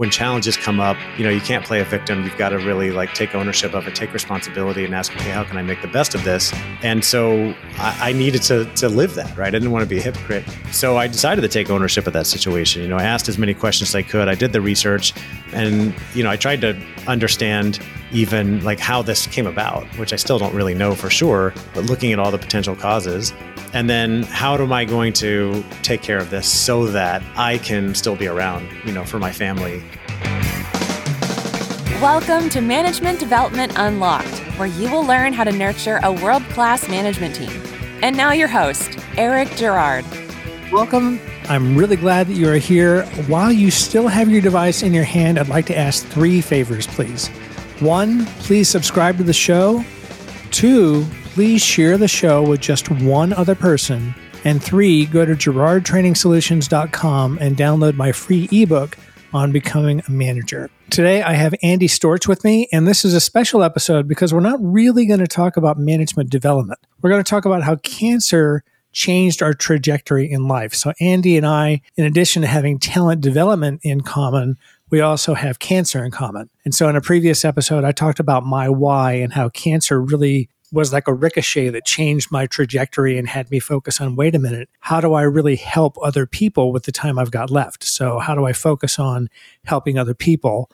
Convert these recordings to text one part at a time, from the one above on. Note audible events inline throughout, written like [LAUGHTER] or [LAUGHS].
when challenges come up, you know, you can't play a victim. You've got to really like take ownership of it, take responsibility, and ask, okay, how can I make the best of this? And so I, I needed to to live that, right? I didn't want to be a hypocrite. So I decided to take ownership of that situation. You know, I asked as many questions as I could. I did the research, and you know, I tried to understand even like how this came about, which I still don't really know for sure, but looking at all the potential causes. And then how am I going to take care of this so that I can still be around, you know, for my family? Welcome to Management Development Unlocked, where you will learn how to nurture a world class management team. And now, your host, Eric Girard. Welcome. I'm really glad that you are here. While you still have your device in your hand, I'd like to ask three favors, please. One, please subscribe to the show. Two, please share the show with just one other person. And three, go to girardtrainingsolutions.com and download my free ebook on becoming a manager. Today, I have Andy Storch with me, and this is a special episode because we're not really going to talk about management development. We're going to talk about how cancer changed our trajectory in life. So, Andy and I, in addition to having talent development in common, we also have cancer in common. And so in a previous episode, I talked about my why and how cancer really was like a ricochet that changed my trajectory and had me focus on wait a minute, how do I really help other people with the time I've got left? So, how do I focus on helping other people?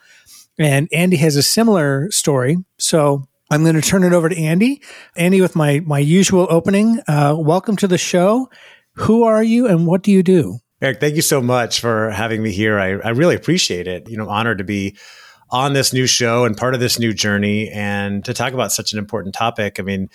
And Andy has a similar story. So, I'm going to turn it over to Andy. Andy, with my, my usual opening, uh, welcome to the show. Who are you and what do you do? Eric, thank you so much for having me here. I, I really appreciate it. You know, honored to be on this new show and part of this new journey and to talk about such an important topic. I mean,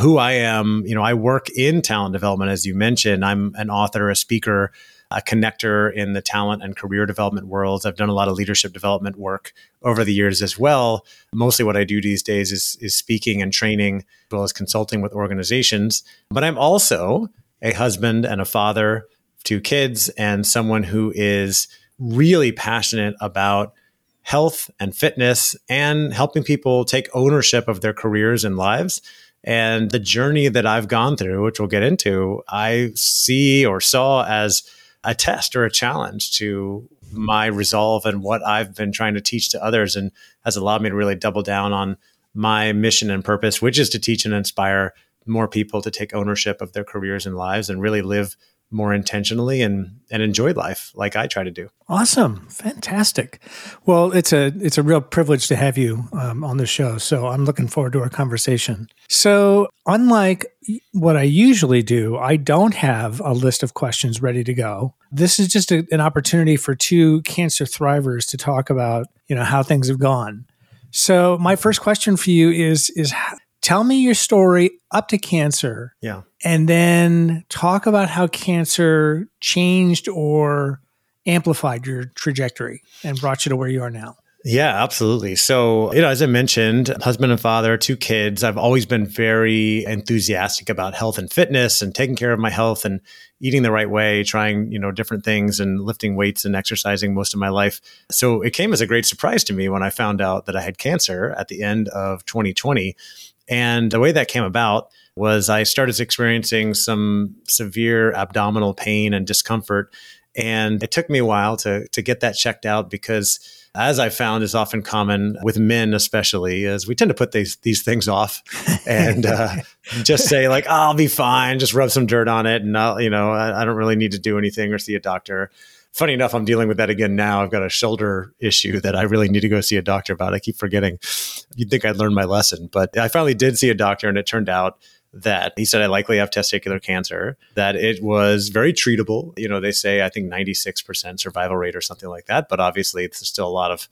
who I am, you know, I work in talent development, as you mentioned. I'm an author, a speaker, a connector in the talent and career development worlds. I've done a lot of leadership development work over the years as well. Mostly what I do these days is, is speaking and training, as well as consulting with organizations. But I'm also a husband and a father two kids and someone who is really passionate about health and fitness and helping people take ownership of their careers and lives. And the journey that I've gone through, which we'll get into, I see or saw as a test or a challenge to my resolve and what I've been trying to teach to others and has allowed me to really double down on my mission and purpose, which is to teach and inspire more people to take ownership of their careers and lives and really live more intentionally and and enjoy life like I try to do. Awesome, fantastic. Well, it's a it's a real privilege to have you um, on the show. So I'm looking forward to our conversation. So unlike what I usually do, I don't have a list of questions ready to go. This is just a, an opportunity for two cancer thrivers to talk about you know how things have gone. So my first question for you is is tell me your story up to cancer. Yeah. And then talk about how cancer changed or amplified your trajectory and brought you to where you are now. Yeah, absolutely. So, you know, as I mentioned, husband and father, two kids. I've always been very enthusiastic about health and fitness and taking care of my health and eating the right way, trying, you know, different things and lifting weights and exercising most of my life. So, it came as a great surprise to me when I found out that I had cancer at the end of 2020 and the way that came about was I started experiencing some severe abdominal pain and discomfort. And it took me a while to, to get that checked out because, as I found is often common with men, especially, as we tend to put these, these things off [LAUGHS] and uh, just say, like, oh, I'll be fine, just rub some dirt on it. And, I'll, you know, I, I don't really need to do anything or see a doctor funny enough, I'm dealing with that again now. I've got a shoulder issue that I really need to go see a doctor about. I keep forgetting. You'd think I'd learned my lesson, but I finally did see a doctor, and it turned out that he said I likely have testicular cancer, that it was very treatable. You know, they say I think 96% survival rate or something like that, but obviously there's still a lot of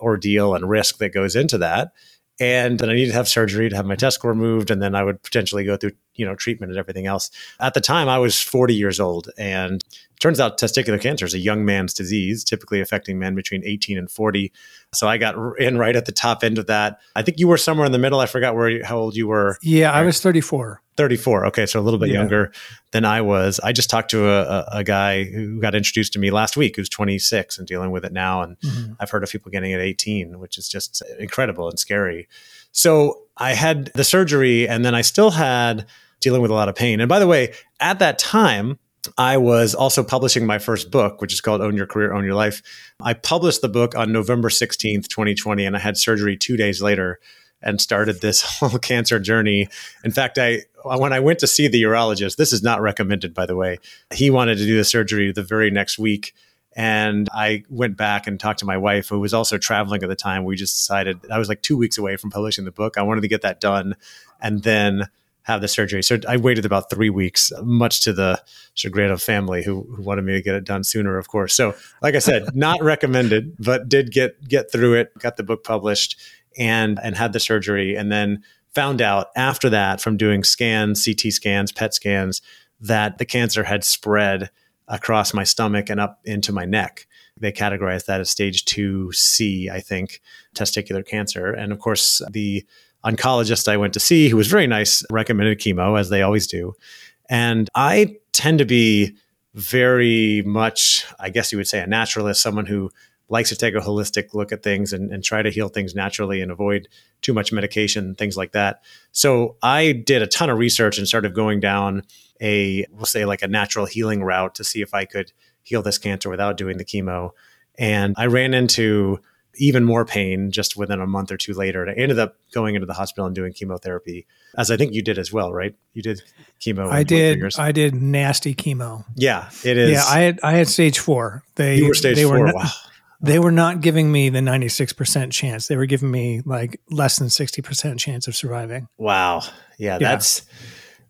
ordeal and risk that goes into that and then I needed to have surgery to have my testicle score moved, and then I would potentially go through you know treatment and everything else. At the time, I was 40 years old, and turns out testicular cancer is a young man's disease, typically affecting men between 18 and 40. So I got in right at the top end of that. I think you were somewhere in the middle. I forgot where how old you were. Yeah, I was 34. 34. Okay, so a little bit yeah. younger than I was. I just talked to a, a, guy who got introduced to me last week who's 26 and dealing with it now. And mm-hmm. I've heard of people getting it at 18, which is just incredible and scary. So I had the surgery and then I still had dealing with a lot of pain. And by the way, at that time, I was also publishing my first book, which is called Own Your Career, Own Your Life. I published the book on November 16th, 2020, and I had surgery two days later and started this [LAUGHS] whole cancer journey. In fact, I when I went to see the urologist, this is not recommended, by the way. He wanted to do the surgery the very next week. And I went back and talked to my wife, who was also traveling at the time. We just decided I was like two weeks away from publishing the book. I wanted to get that done and then have the surgery. So I waited about three weeks, much to the chagrin of family who, who wanted me to get it done sooner, of course. So, like I said, [LAUGHS] not recommended, but did get get through it, got the book published, and and had the surgery, and then found out after that from doing scans, CT scans, PET scans, that the cancer had spread across my stomach and up into my neck. They categorized that as stage 2C, I think, testicular cancer. And of course, the oncologist I went to see, who was very nice, recommended chemo, as they always do. And I tend to be very much, I guess you would say, a naturalist, someone who likes to take a holistic look at things and, and, try to heal things naturally and avoid too much medication, things like that. So I did a ton of research and started going down a, we'll say, like a natural healing route to see if I could heal this cancer without doing the chemo. And I ran into even more pain just within a month or two later. And I ended up going into the hospital and doing chemotherapy, as I think you did as well, right? You did chemo. I did. I did nasty chemo. Yeah, it is. Yeah, I had I had stage four. They you were stage they four. Were wow. They were not giving me the ninety six percent chance. They were giving me like less than sixty percent chance of surviving. Wow. Yeah, yeah, that's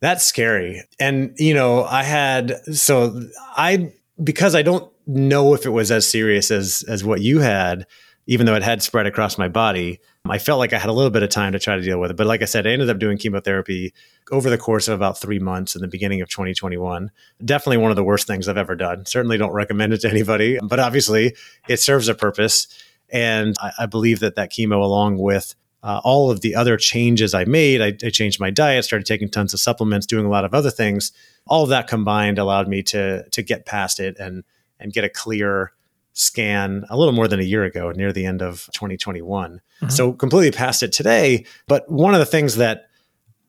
that's scary. And you know, I had so I because I don't know if it was as serious as as what you had even though it had spread across my body, I felt like I had a little bit of time to try to deal with it. But like I said, I ended up doing chemotherapy over the course of about three months in the beginning of 2021. Definitely one of the worst things I've ever done. Certainly don't recommend it to anybody, but obviously it serves a purpose. And I, I believe that that chemo, along with uh, all of the other changes I made, I, I changed my diet, started taking tons of supplements, doing a lot of other things. All of that combined allowed me to to get past it and and get a clear scan a little more than a year ago, near the end of 2021. Mm-hmm. So completely past it today. But one of the things that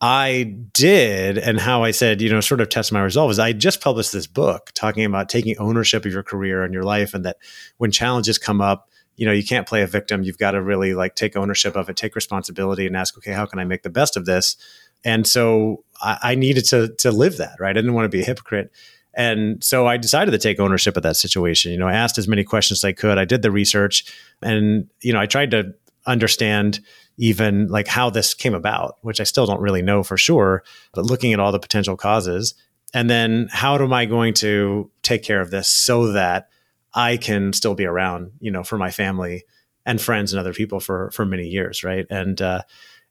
I did and how I said, you know, sort of test my resolve is I just published this book talking about taking ownership of your career and your life and that when challenges come up, you know, you can't play a victim. You've got to really like take ownership of it, take responsibility and ask, okay, how can I make the best of this? And so I, I needed to to live that, right? I didn't want to be a hypocrite. And so I decided to take ownership of that situation. You know, I asked as many questions as I could. I did the research and, you know, I tried to understand even like how this came about, which I still don't really know for sure, but looking at all the potential causes. And then how am I going to take care of this so that I can still be around, you know, for my family and friends and other people for for many years, right? And uh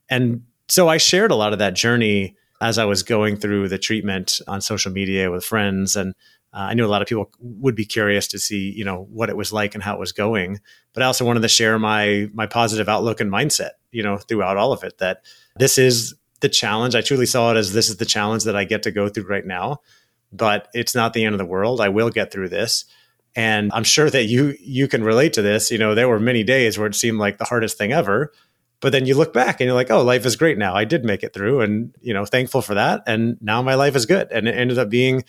and so I shared a lot of that journey as I was going through the treatment on social media with friends and uh, I knew a lot of people would be curious to see, you know, what it was like and how it was going. But I also wanted to share my my positive outlook and mindset, you know, throughout all of it. That this is the challenge. I truly saw it as this is the challenge that I get to go through right now. But it's not the end of the world. I will get through this. And I'm sure that you you can relate to this. You know, there were many days where it seemed like the hardest thing ever. But then you look back and you're like, oh, life is great now. I did make it through and, you know, thankful for that. And now my life is good. And it ended up being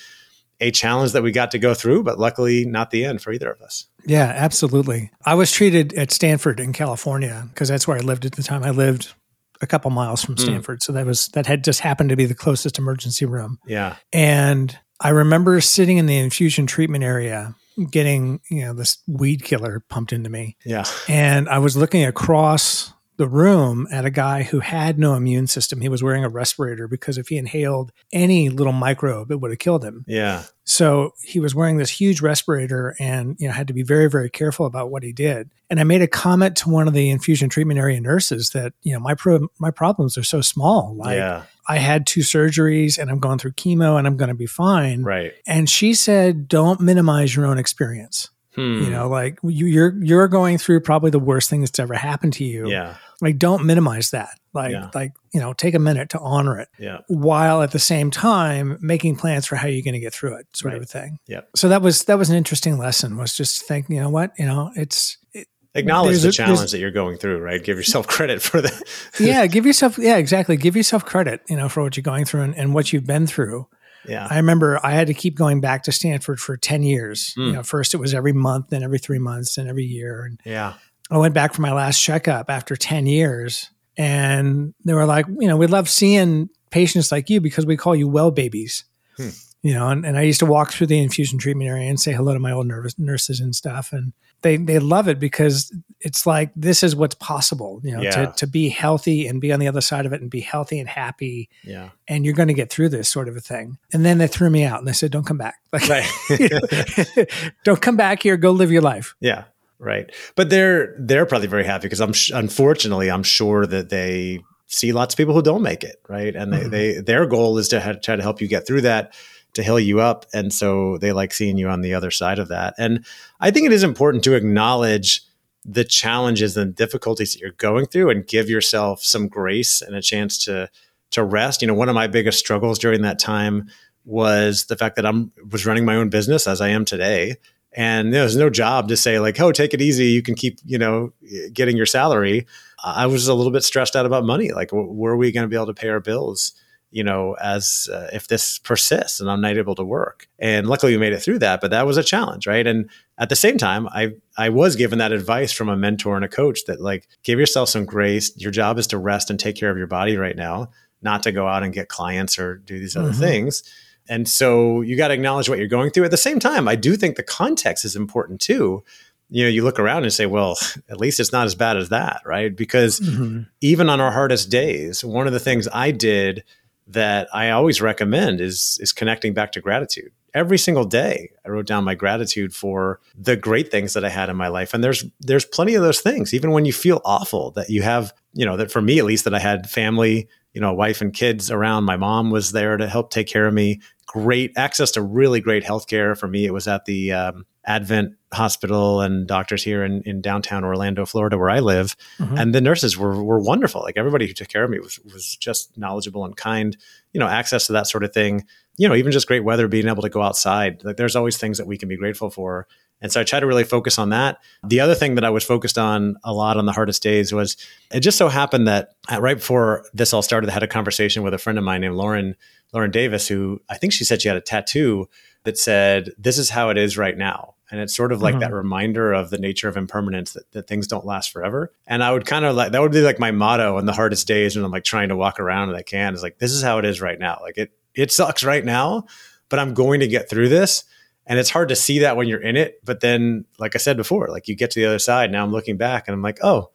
a challenge that we got to go through, but luckily not the end for either of us. Yeah, absolutely. I was treated at Stanford in California because that's where I lived at the time. I lived a couple miles from hmm. Stanford. Mm. So that was that had just happened to be the closest emergency room. Yeah. And I remember sitting in the infusion treatment area getting, you know, this weed killer pumped into me. Yeah. And I was looking across the room at a guy who had no immune system. He was wearing a respirator because if he inhaled any little microbe, it would have killed him. Yeah. So he was wearing this huge respirator and you know had to be very very careful about what he did. And I made a comment to one of the infusion treatment area nurses that you know my pro- my problems are so small. Like yeah. I had two surgeries and I'm going through chemo and I'm going to be fine. Right. And she said, "Don't minimize your own experience." Hmm. You know, like you, you're you're going through probably the worst thing that's ever happened to you. Yeah like don't minimize that like yeah. like you know take a minute to honor it yeah. while at the same time making plans for how you're going to get through it sort right. of a thing yeah so that was that was an interesting lesson was just think you know what you know it's it, acknowledge the challenge that you're going through right give yourself [LAUGHS] credit for that [LAUGHS] yeah give yourself yeah exactly give yourself credit you know for what you're going through and, and what you've been through Yeah. I remember I had to keep going back to Stanford for 10 years. Mm. You know, first it was every month, then every three months, then every year. And yeah. I went back for my last checkup after 10 years. And they were like, you know, we love seeing patients like you because we call you well babies. Hmm. You know, and, and I used to walk through the infusion treatment area and say hello to my old nervous nurses and stuff. And they, they love it because it's like, this is what's possible, you know, Yeah. to, to be healthy and be on the other side of it and be healthy and happy. Yeah. And you're going to get through this sort of a thing. And then they threw me out and they said, don't come back. Like, [LAUGHS] Right. [LAUGHS] don't come back here. Go live your life. Yeah, right. But they're they're probably very happy because I'm sh- unfortunately I'm sure that they see lots of people who don't make it, right? And they, Mhm. they their goal is to ha- try to help you get through that, to heal you up, and so they like seeing you on the other side of that. And I think it is important to acknowledge the challenges and difficulties that you're going through and give yourself some grace and a chance to to rest. You know, one of my biggest struggles during that time was the fact that I'm was running my own business as I am today. And there's no job to say like, "Oh, take it easy. You can keep, you know, getting your salary." I was a little bit stressed out about money. Like, wh- were we going to be able to pay our bills? You know, as uh, if this persists and I'm not able to work. And luckily, we made it through that. But that was a challenge, right? And at the same time, I I was given that advice from a mentor and a coach that like, give yourself some grace. Your job is to rest and take care of your body right now, not to go out and get clients or do these other Mhm. things. And so you got to acknowledge what you're going through. At the same time, I do think the context is important too. You know, you look around and say, well, [LAUGHS] at least it's not as bad as that, right? Because Mhm. even on our hardest days, one of the things I did that I always recommend is is connecting back to gratitude. Every single day, I wrote down my gratitude for the great things that I had in my life, and there's there's plenty of those things. Even when you feel awful, that you have, you know, that for me at least, that I had family, you know, wife and kids around. My mom was there to help take care of me. Great access to really great healthcare. For me, it was at the um, Advent Hospital and doctors here in, in downtown Orlando, Florida, where I live Mhm. and the nurses were were wonderful. Like everybody who took care of me was was just knowledgeable and kind. You know, access to that sort of thing. You know, even just great weather, being able to go outside. Like there's always things that we can be grateful for. And so I try to really focus on that. The other thing that I was focused on a lot on the hardest days was it just so happened that right before this all started, I had a conversation with a friend of mine named Lauren Lauren Davis, who I think she said she had a tattoo that said, "This is how it is right now." And it's sort of like Mhm. that reminder of the nature of impermanence that, that things don't last forever. And I would kind of like that would be like my motto on the hardest days when I'm like trying to walk around and I can is like, this is how it is right now. Like it it sucks right now, but I'm going to get through this. And it's hard to see that when you're in it. But then, like I said before, like you get to the other side. Now I'm looking back and I'm like, oh,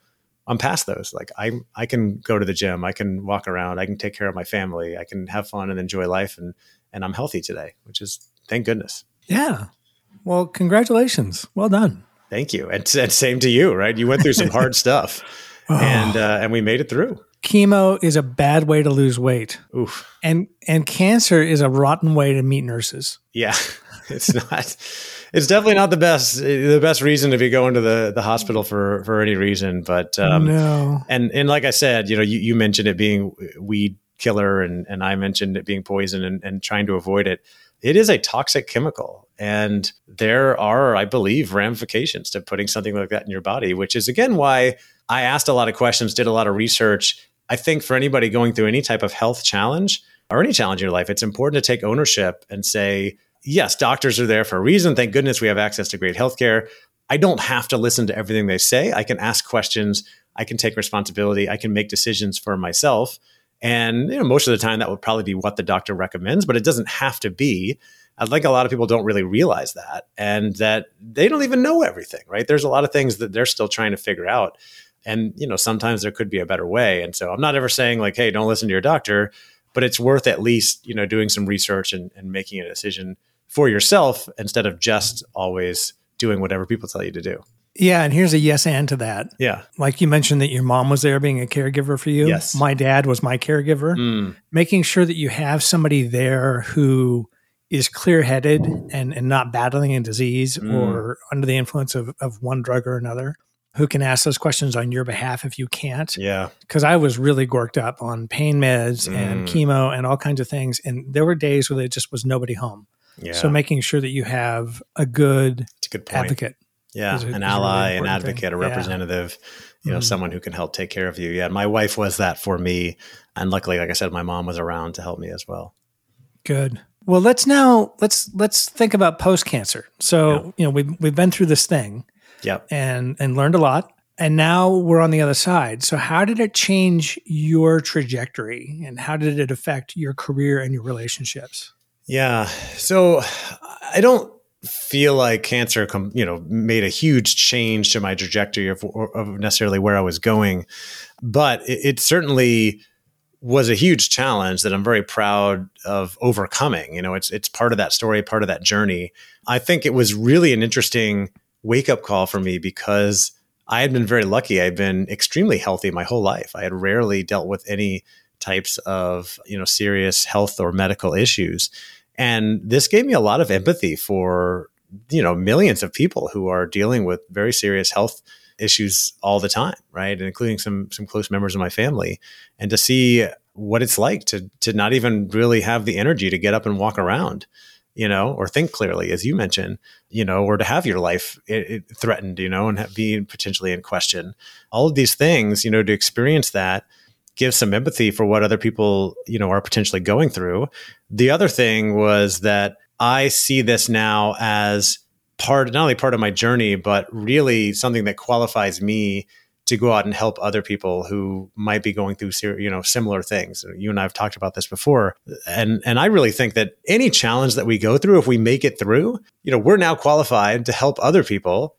I'm past those. Like I I can go to the gym, I can walk around, I can take care of my family, I can have fun and enjoy life and and I'm healthy today, which is thank goodness. Yeah. Well, congratulations. Well done. Thank you. And, and same to you, right? You went through some hard [LAUGHS] stuff and uh, and we made it through. Chemo is a bad way to lose weight. Oof. And and cancer is a rotten way to meet nurses. Yeah. [LAUGHS] It's not it's definitely not the best the best reason to be going to the the hospital for for any reason, but um no. and and like I said, you know, you, you mentioned it being weed killer and and I mentioned it being poison and, and trying to avoid it. It is a toxic chemical. And there are, I believe, ramifications to putting something like that in your body, which is again why I asked a lot of questions, did a lot of research. I think for anybody going through any type of health challenge or any challenge in your life, it's important to take ownership and say, yes, doctors are there for a reason. Thank goodness we have access to great healthcare. I don't have to listen to everything they say. I can ask questions. I can take responsibility. I can make decisions for myself. And you know, most of the time, that would probably be what the doctor recommends, but it doesn't have to be. Uh, I think a lot of people don't really realize that, and that they don't even know everything. Right? There's a lot of things that they're still trying to figure out, and you know, sometimes there could be a better way. And so, I'm not ever saying like, "Hey, don't listen to your doctor," but it's worth at least you know doing some research and, and making a decision for yourself instead of just always doing whatever people tell you to do. Yeah, and here's a yes and to that. Yeah. Like you mentioned that your mom was there being a caregiver for you. Yes. My dad was my caregiver. Mm. Making sure that you have somebody there who is clear headed and, and not battling a disease Mm. or under the influence of, of one drug or another, who can ask those questions on your behalf if you can't. Yeah. Because I was really gorked up on pain meds and Mm. chemo and all kinds of things. And there were days where there just was nobody home. Yeah. So making sure that you have a good it's a good point. advocate. yeah. a- An really ally, an important thing. advocate, a Yeah. representative, you know, Mhm. someone who can help take care of you. Yeah. My wife was that for me. And luckily, like I said, my mom was around to help me as well. Good. Well, let's now let's let's think about post cancer. So Yeah. you know we've we've been through this thing Yep. and and learned a lot, and now we're on the other side. So how did it change your trajectory, and how did it affect your career and your relationships? Yeah. So I don't feel like cancer, com- you know, made a huge change to my trajectory of, of necessarily where I was going, but it, it certainly was a huge challenge that I'm very proud of overcoming. You know, it's it's part of that story, part of that journey. I think it was really an interesting wake up call for me because I had been very lucky. I'd been extremely healthy my whole life. I had rarely dealt with any types of you know serious health or medical issues and this gave me a lot of empathy for you know millions of people who are dealing with very serious health issues all the time right and including some some close members of my family and to see what it's like to to not even really have the energy to get up and walk around you know or think clearly as you mentioned you know or to have your life it, it threatened you know and have, be potentially in question. All of these things you know to experience that give some empathy for what other people you know are potentially going through. The other thing was that i see this now as part not only part of my journey but really something that qualifies me to go out and help other people who might be going through you know similar things. You and i have talked about this before. And and i really think that any challenge that we go through if we make it through you know we're now qualified to help other people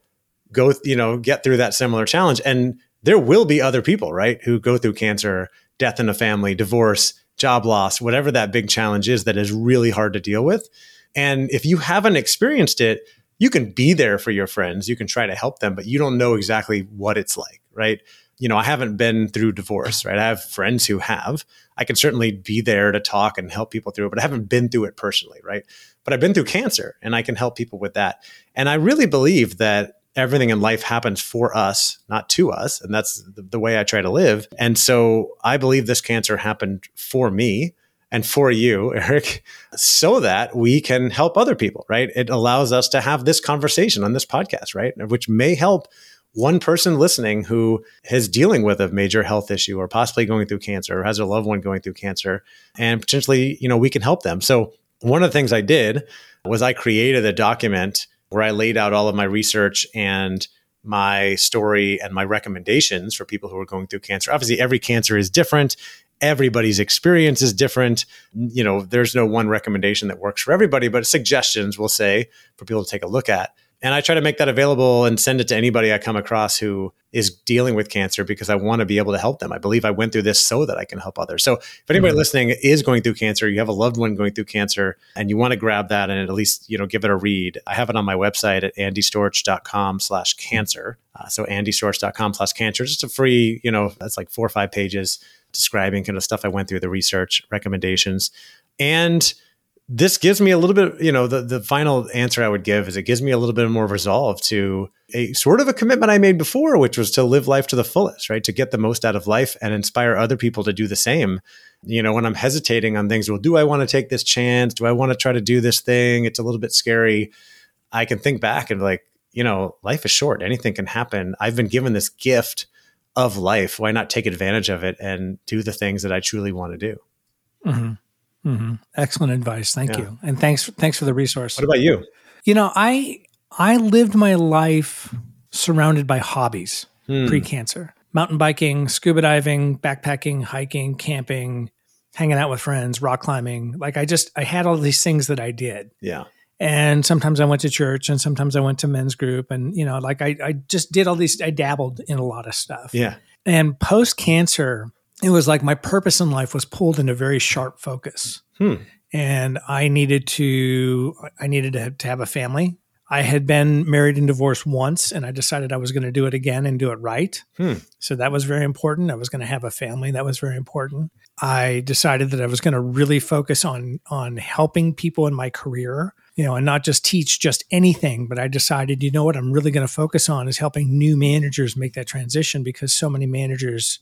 go you know get through that similar challenge. And there will be other people, right, who go through cancer, death in a family, divorce, job loss, whatever that big challenge is that is really hard to deal with. And if you haven't experienced it, you can be there for your friends, you can try to help them, but you don't know exactly what it's like, right? You know, I haven't been through divorce, right? I have friends who have. I can certainly be there to talk and help people through it, but I haven't been through it personally, right? But I've been through cancer and I can help people with that. And I really believe that everything in life happens for us, not to us. And that's the, the, way I try to live. And so I believe this cancer happened for me and for you, [LAUGHS] Eric, so that we can help other people, right? It allows us to have this conversation on this podcast, right? Which may help one person listening who is dealing with a major health issue or possibly going through cancer or has a loved one going through cancer and potentially, you know, we can help them. So one of the things I did was I created a document where I laid out all of my research and my story and my recommendations for people who are going through cancer. Obviously, every cancer is different. Everybody's experience is different. You know, there's no one recommendation that works for everybody, but suggestions we'll say for people to take a look at. And I try to make that available and send it to anybody I come across who is dealing with cancer because I want to be able to help them. I believe I went through this so that I can help others. So if anybody mm-hmm. listening is going through cancer, you have a loved one going through cancer and you want to grab that and at least, you know, give it a read. I have it on my website at andystorch.com slash cancer. Uh, so andystorch.com slash cancer, just a free, you know, that's like four or five pages describing kind of stuff I went through, the research recommendations. And this gives me a little bit, you know, the, the final answer I would give is it gives me a little bit more resolve to a sort of a commitment I made before, which was to live life to the fullest, right? To get the most out of life and inspire other people to do the same. You know, when I'm hesitating on things, well, do I want to take this chance? Do I want to try to do this thing? It's a little bit scary. I can think back and like, you know, life is short. Anything can happen. I've been given this gift of life. Why not take advantage of it and do the things that I truly want to do? Mm-hmm. Mm-hmm. Excellent advice. Thank yeah. you, and thanks thanks for the resource. What about you? You know, I I lived my life surrounded by hobbies hmm. pre-cancer: mountain biking, scuba diving, backpacking, hiking, camping, hanging out with friends, rock climbing. Like I just I had all these things that I did. Yeah. And sometimes I went to church, and sometimes I went to men's group, and you know, like I I just did all these. I dabbled in a lot of stuff. Yeah. And post cancer, it was like my purpose in life was pulled into very sharp focus. Hmm. And I needed to I needed to, to have a family. I had been married and divorced once, and I decided I was going to do it again and do it right. Hmm. So that was very important. I was going to have a family. That was very important. I decided that I was going to really focus on on helping people in my career, you know, and not just teach just anything. But I decided, you know what, I'm really going to focus on is helping new managers make that transition because so many managers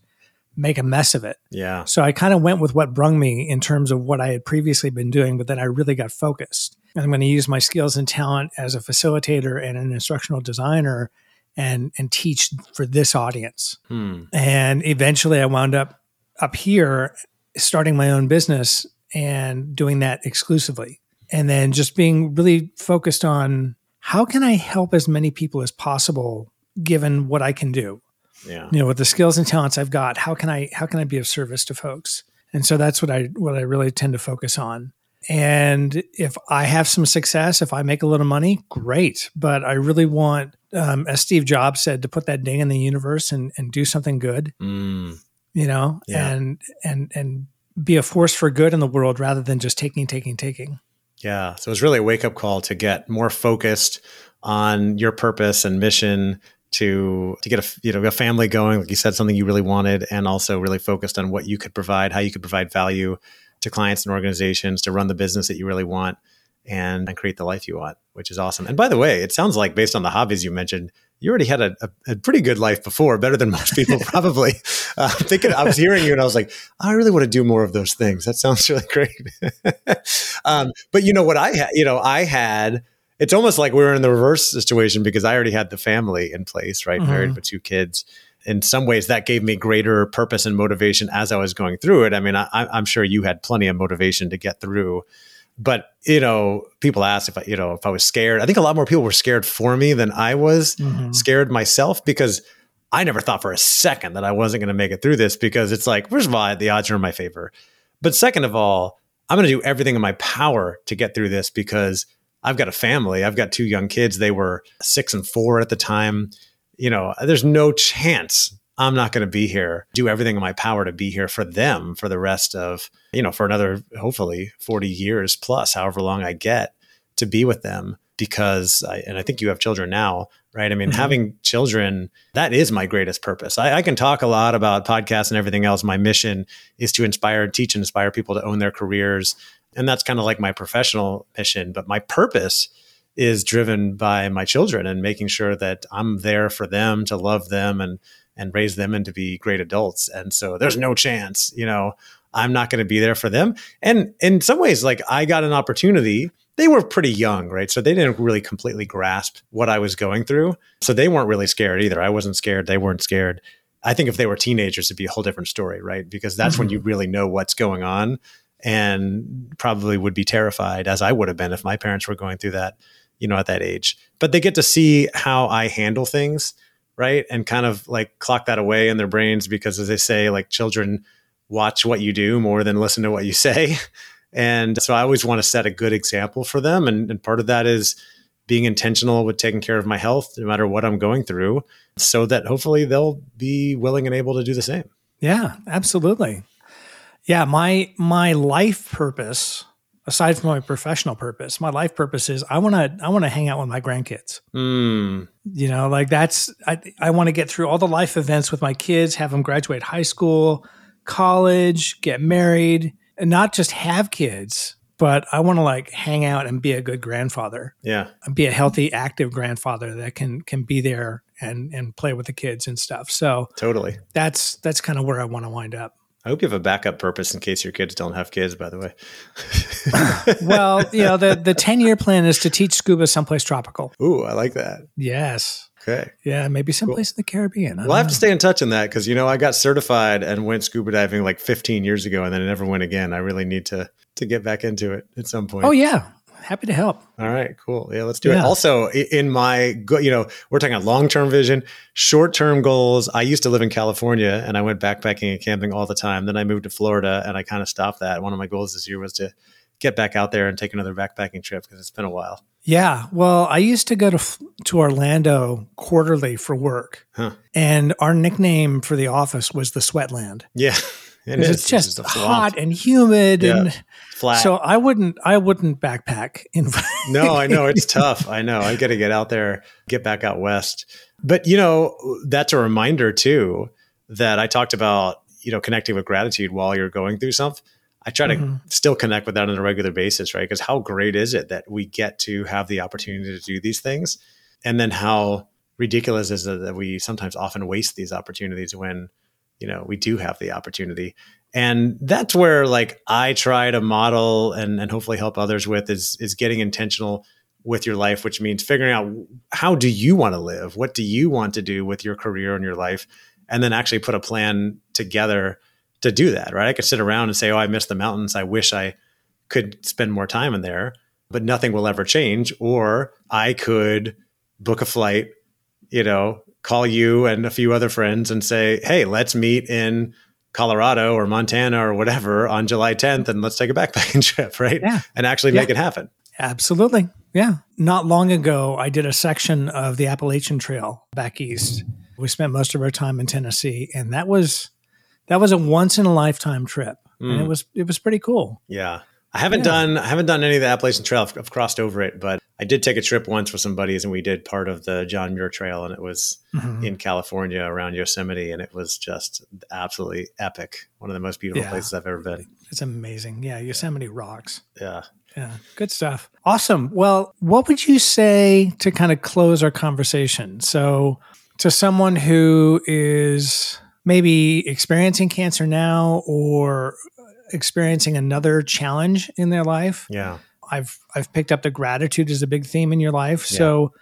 make a mess of it. Yeah. So I kind of went with what brung me in terms of what I had previously been doing, but then I really got focused. And I'm going to use my skills and talent as a facilitator and an instructional designer and and teach for this audience. Hmm. And eventually I wound up up here starting my own business and doing that exclusively. And then just being really focused on how can I help as many people as possible given what I can do. Yeah. You know, with the skills and talents I've got, how can I how can I be of service to folks? And so that's what I what I really tend to focus on. And if I have some success, if I make a little money, great. But I really want, um, as Steve Jobs said, to put that ding in the universe and, and do something good. Mm, You know, Yeah. and and and be a force for good in the world rather than just taking, taking, taking. Yeah. So it was really a wake up call to get more focused on your purpose and mission to to get a you know a family going, like you said, something you really wanted, and also really focused on what you could provide, how you could provide value to clients and organizations to run the business that you really want and, and create the life you want, which is awesome. And by the way, it sounds like based on the hobbies you mentioned, you already had a, a, a pretty good life before, better than most people [LAUGHS] probably. Uh, thinking, I was hearing you and I was like, I really want to do more of those things. That sounds really great. [LAUGHS] um, but you know what I had, you know, I had, it's almost like we were in the reverse situation because I already had the family in place, right? Mhm. Married with two kids. In some ways, that gave me greater purpose and motivation as I was going through it. I mean, I, I'm sure you had plenty of motivation to get through but you know people ask if i you know if i was scared. I think a lot more people were scared for me than i was Mhm. scared myself because i never thought for a second that i wasn't going to make it through this because it's like first of all the odds are in my favor. But second of all i'm going to do everything in my power to get through this because i've got a family. I've got two young kids. They were six and four at the time. You know there's no chance i'm not going to be here do everything in my power to be here for them for the rest of you know for another hopefully 40 years plus however long i get to be with them because I, and i think you have children now right? I mean Mhm. having children that is my greatest purpose. I, I can talk a lot about podcasts and everything else. My mission is to inspire teach and inspire people to own their careers and that's kind of like my professional mission but my purpose is driven by my children and making sure that i'm there for them to love them and and raise them and to be great adults. And so there's no chance you know i'm not going to be there for them. And in some ways like i got an opportunity. They were pretty young right? So they didn't really completely grasp what i was going through. So they weren't really scared either. I wasn't scared. They weren't scared. I think if they were teenagers it'd be a whole different story right? Because that's when Mhm. you really know what's going on and probably would be terrified as i would have been if my parents were going through that you know at that age. But they get to see how i handle things right? And kind of like clock that away in their brains because as they say like children watch what you do more than listen to what you say. [LAUGHS] And so i always want to set a good example for them. And, and part of that is being intentional with taking care of my health no matter what i'm going through so that hopefully they'll be willing and able to do the same. Yeah, absolutely. Yeah, my my life purpose, aside from my professional purpose, my life purpose is I want to I want to hang out with my grandkids. mm, You know, like that's I I want to get through all the life events with my kids, have them graduate high school, college, get married, and not just have kids, but I want to like hang out and be a good grandfather, yeah be a healthy, active grandfather that can can be there and and play with the kids and stuff. So totally that's that's kind of where I want to wind up. I hope you have a backup purpose in case your kids don't have kids by the way [LAUGHS] well, you know, the the 10 year plan is to teach scuba someplace tropical. ooh i like that Yes. okay Yeah, maybe someplace in the Caribbean. I We'll have don't to stay in touch on that because you know I got certified and went scuba diving like 15 years ago, and then I never went again. I really need to to get back into it at some point. Oh yeah, happy to help. All right, cool. Yeah, let's do it. Also, in my you know we're talking about long term vision, short term goals. I used to live in California and I went backpacking and camping all the time. Then I moved to Florida and I kind of stopped that. One of my goals this year was to get back out there and take another backpacking trip because it's been a while. Yeah, well, I used to go to to Orlando quarterly for work, Huh. and our nickname for the office was the Sweatland. Yeah, it is. It's just swamp. hot and humid, Yeah. and flat. so I wouldn't I wouldn't backpack in. [LAUGHS] no, I know it's [LAUGHS] tough. I know. I got to get out there, get back out west. But you know, that's a reminder too that I talked about. You know, connecting with gratitude while you're going through something. I try to Mhm. still connect with that on a regular basis, right? Because how great is it that we get to have the opportunity to do these things, and then how ridiculous is it that we sometimes often waste these opportunities when you know we do have the opportunity. And that's where like i try to model and, and hopefully help others with is is getting intentional with your life which means figuring out how do you want to live? What do you want to do with your career and your life? And then actually put a plan together to do that right? I could sit around and say oh i miss the mountains. I wish i could spend more time in there but nothing will ever change. Or I could book a flight, you know, call you and a few other friends and say, hey, let's meet in Colorado or Montana or whatever on July 10th and let's take a backpacking [LAUGHS] trip, right? Yeah. And actually Yeah. make it happen. Absolutely. Yeah. Not long ago, I did a section of the Appalachian Trail back east. We spent most of our time in Tennessee, and that was that was a once in a lifetime trip, and it mm. was it was pretty cool. Yeah. I haven't Yeah. done I haven't done any of the Appalachian Trail. I've, I've crossed over it, but I did take a trip once with some buddies and we did part of the John Muir Trail and it was Mhm. in California around Yosemite and it was just absolutely epic. One of the most beautiful Yeah. places I've ever been. It's amazing. Yeah, Yosemite rocks. Yeah. Yeah, good stuff. Awesome. Well, what would you say to kind of close our conversation? So, to someone who is maybe experiencing cancer now or experiencing another challenge in their life, Yeah. I've I've picked up the gratitude as a big theme in your life. So,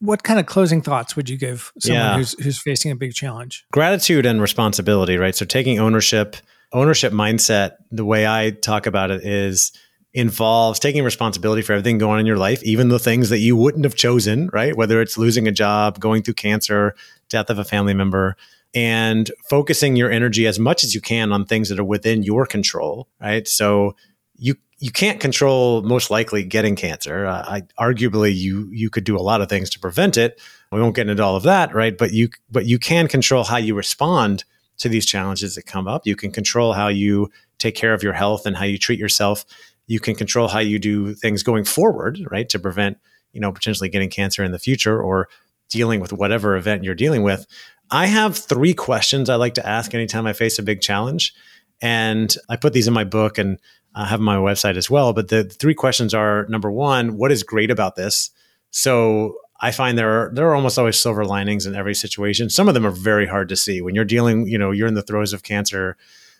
what kind of closing thoughts would you give someone Yeah. who's who's facing a big challenge? Gratitude and responsibility, right? So taking ownership, ownership mindset, the way I talk about it is involves taking responsibility for everything going on in your life, even the things that you wouldn't have chosen, right? Whether it's losing a job, going through cancer, death of a family member, and focusing your energy as much as you can on things that are within your control, right? So you you can't control most likely getting cancer. Uh, I arguably you you could do a lot of things to prevent it. We won't get into all of that, right? But you but you can control how you respond to these challenges that come up. You can control how you take care of your health and how you treat yourself. You can control how you do things going forward, right, to prevent you know potentially getting cancer in the future or dealing with whatever event you're dealing with. I have three questions I like to ask anytime I face a big challenge, and I put these in my book and I have my website as well. But the three questions are: number one, what is great about this? So I find there are there are almost always silver linings in every situation. Some of them are very hard to see when you're dealing. You know, you're in the throes of cancer.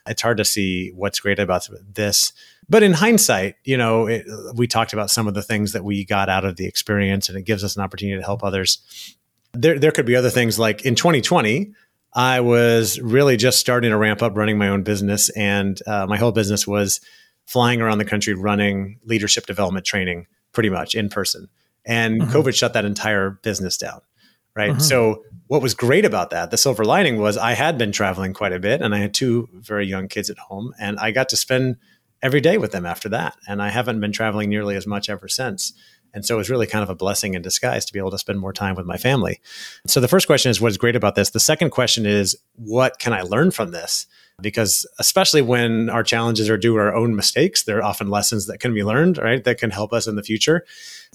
It's hard to see what's great about this. But in hindsight, you know, it, we talked about some of the things that we got out of the experience, and it gives us an opportunity to help others. There, there could be other things like in 2020, I was really just starting to ramp up running my own business, and uh, my whole business was flying around the country running leadership development training, pretty much in person. And Mhm. COVID shut that entire business down, right? Mhm. So, what was great about that, the silver lining was I had been traveling quite a bit, and I had two very young kids at home, and I got to spend every day with them after that. And I haven't been traveling nearly as much ever since. And so it was really kind of a blessing in disguise to be able to spend more time with my family. So the first question is what is great about this? The second question is what can I learn from this? Because especially when our challenges are due to our own mistakes, there are often lessons that can be learned, right? That can help us in the future.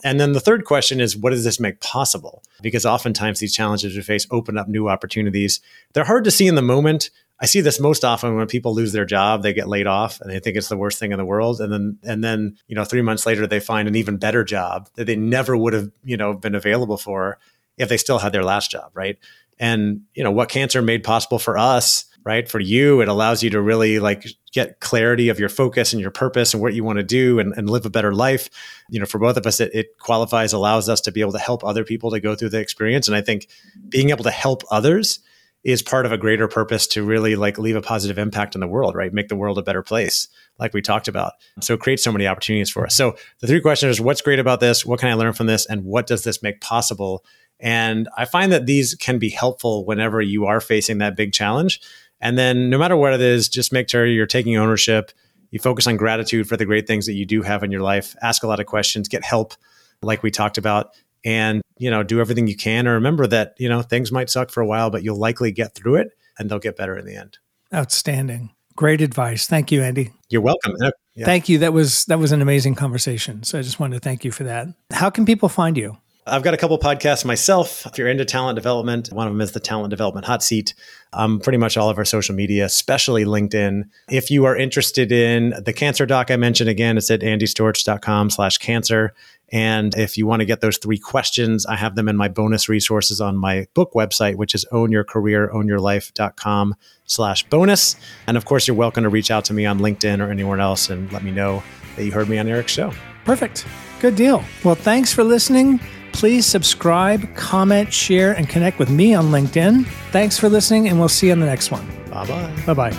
And then the third question is what does this make possible? Because oftentimes these challenges we face open up new opportunities. They're hard to see in the moment. I see this most often when people lose their job, they get laid off and they think it's the worst thing in the world. And then, and then, you know, three months later, they find an even better job that they never would have, you know, been available for if they still had their last job. Right. And, you know, what cancer made possible for us, right? For you, it allows you to really like get clarity of your focus and your purpose and what you want to do and, and live a better life. You know, for both of us, it, it qualifies, allows us to be able to help other people to go through the experience. And I think being able to help others is part of a greater purpose to really like leave a positive impact in the world, right? Make the world a better place, like we talked about. So it creates so many opportunities for us. So the three questions is what's great about this? What can I learn from this? And what does this make possible? And I find that these can be helpful whenever you are facing that big challenge. And then no matter what it is, just make sure you're taking ownership. You focus on gratitude for the great things that you do have in your life. Ask a lot of questions, get help, like we talked about, and you know, do everything you can. And remember that you know things might suck for a while, but you'll likely get through it, and they'll get better in the end. Outstanding. Great advice. Thank you, Andy. You're welcome. Yeah. Thank you. That was that was an amazing conversation. So I just wanted to thank you for that. How can people find you? I've got a couple podcasts myself. If you're into talent development, one of them is the Talent Development Hot Seat. Um, pretty much all of our social media, especially LinkedIn. If you are interested in the cancer doc I mentioned again, it's at andystorch.com slash cancer. And if you want to get those three questions, I have them in my bonus resources on my book website, which is ownyourcareerownyourlife.com slash bonus. And of course, you're welcome to reach out to me on LinkedIn or anywhere else and let me know that you heard me on Eric's show. Perfect. Good deal. Well, thanks for listening. Please subscribe, comment, share, and connect with me on LinkedIn. Thanks for listening, and we'll see you on the next one. Bye bye. Bye bye.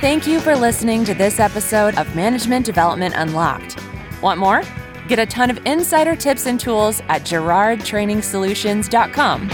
Thank you for listening to this episode of Management Development Unlocked. Want more? Get a ton of insider tips and tools at girardtrainingsolutions.com.